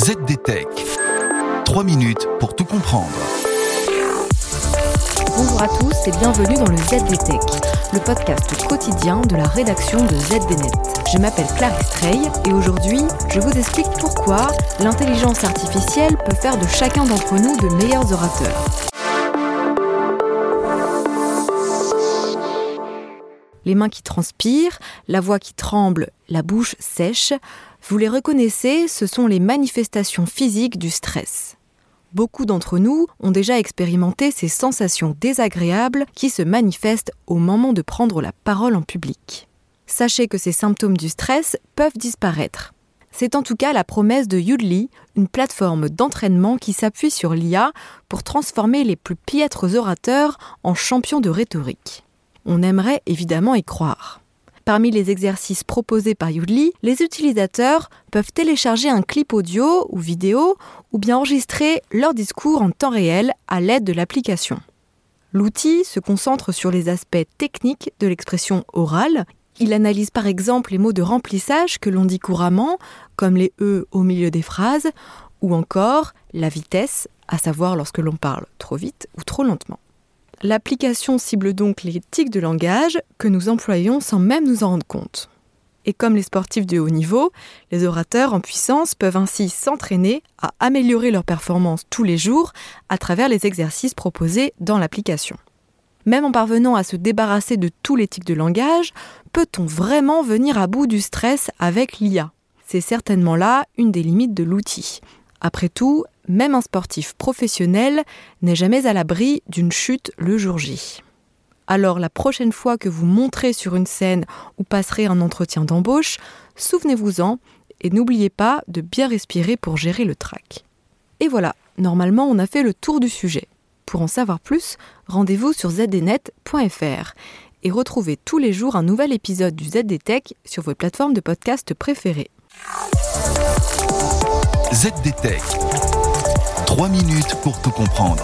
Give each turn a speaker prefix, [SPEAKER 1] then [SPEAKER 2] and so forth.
[SPEAKER 1] ZDTech. 3 minutes pour tout comprendre.
[SPEAKER 2] Bonjour à tous et bienvenue dans le ZDTech, le podcast quotidien de la rédaction de ZDNet. Je m'appelle Clarisse Trey et aujourd'hui, je vous explique pourquoi l'intelligence artificielle peut faire de chacun d'entre nous de meilleurs orateurs. Les mains qui transpirent, la voix qui tremble, la bouche sèche, vous les reconnaissez, ce sont les manifestations physiques du stress. Beaucoup d'entre nous ont déjà expérimenté ces sensations désagréables qui se manifestent au moment de prendre la parole en public. Sachez que ces symptômes du stress peuvent disparaître. C'est en tout cas la promesse de Udly, une plateforme d'entraînement qui s'appuie sur l'IA pour transformer les plus piètres orateurs en champions de rhétorique. On aimerait évidemment y croire. Parmi les exercices proposés par Udly, les utilisateurs peuvent télécharger un clip audio ou vidéo ou bien enregistrer leur discours en temps réel à l'aide de l'application. L'outil se concentre sur les aspects techniques de l'expression orale. Il analyse par exemple les mots de remplissage que l'on dit couramment, comme les E au milieu des phrases, ou encore la vitesse, à savoir lorsque l'on parle trop vite ou trop lentement. L'application cible donc les tics de langage que nous employons sans même nous en rendre compte. Et comme les sportifs de haut niveau, les orateurs en puissance peuvent ainsi s'entraîner à améliorer leur performance tous les jours à travers les exercices proposés dans l'application. Même en parvenant à se débarrasser de tous les tics de langage, peut-on vraiment venir à bout du stress avec l'IA C'est certainement là une des limites de l'outil. Après tout, même un sportif professionnel n'est jamais à l'abri d'une chute le jour J. Alors la prochaine fois que vous montrez sur une scène ou passerez un entretien d'embauche, souvenez-vous-en et n'oubliez pas de bien respirer pour gérer le trac. Et voilà, normalement on a fait le tour du sujet. Pour en savoir plus, rendez-vous sur zdnet.fr et retrouvez tous les jours un nouvel épisode du ZDTech sur votre plateforme de podcast préférée.
[SPEAKER 1] ZDTech. 3 minutes pour tout comprendre.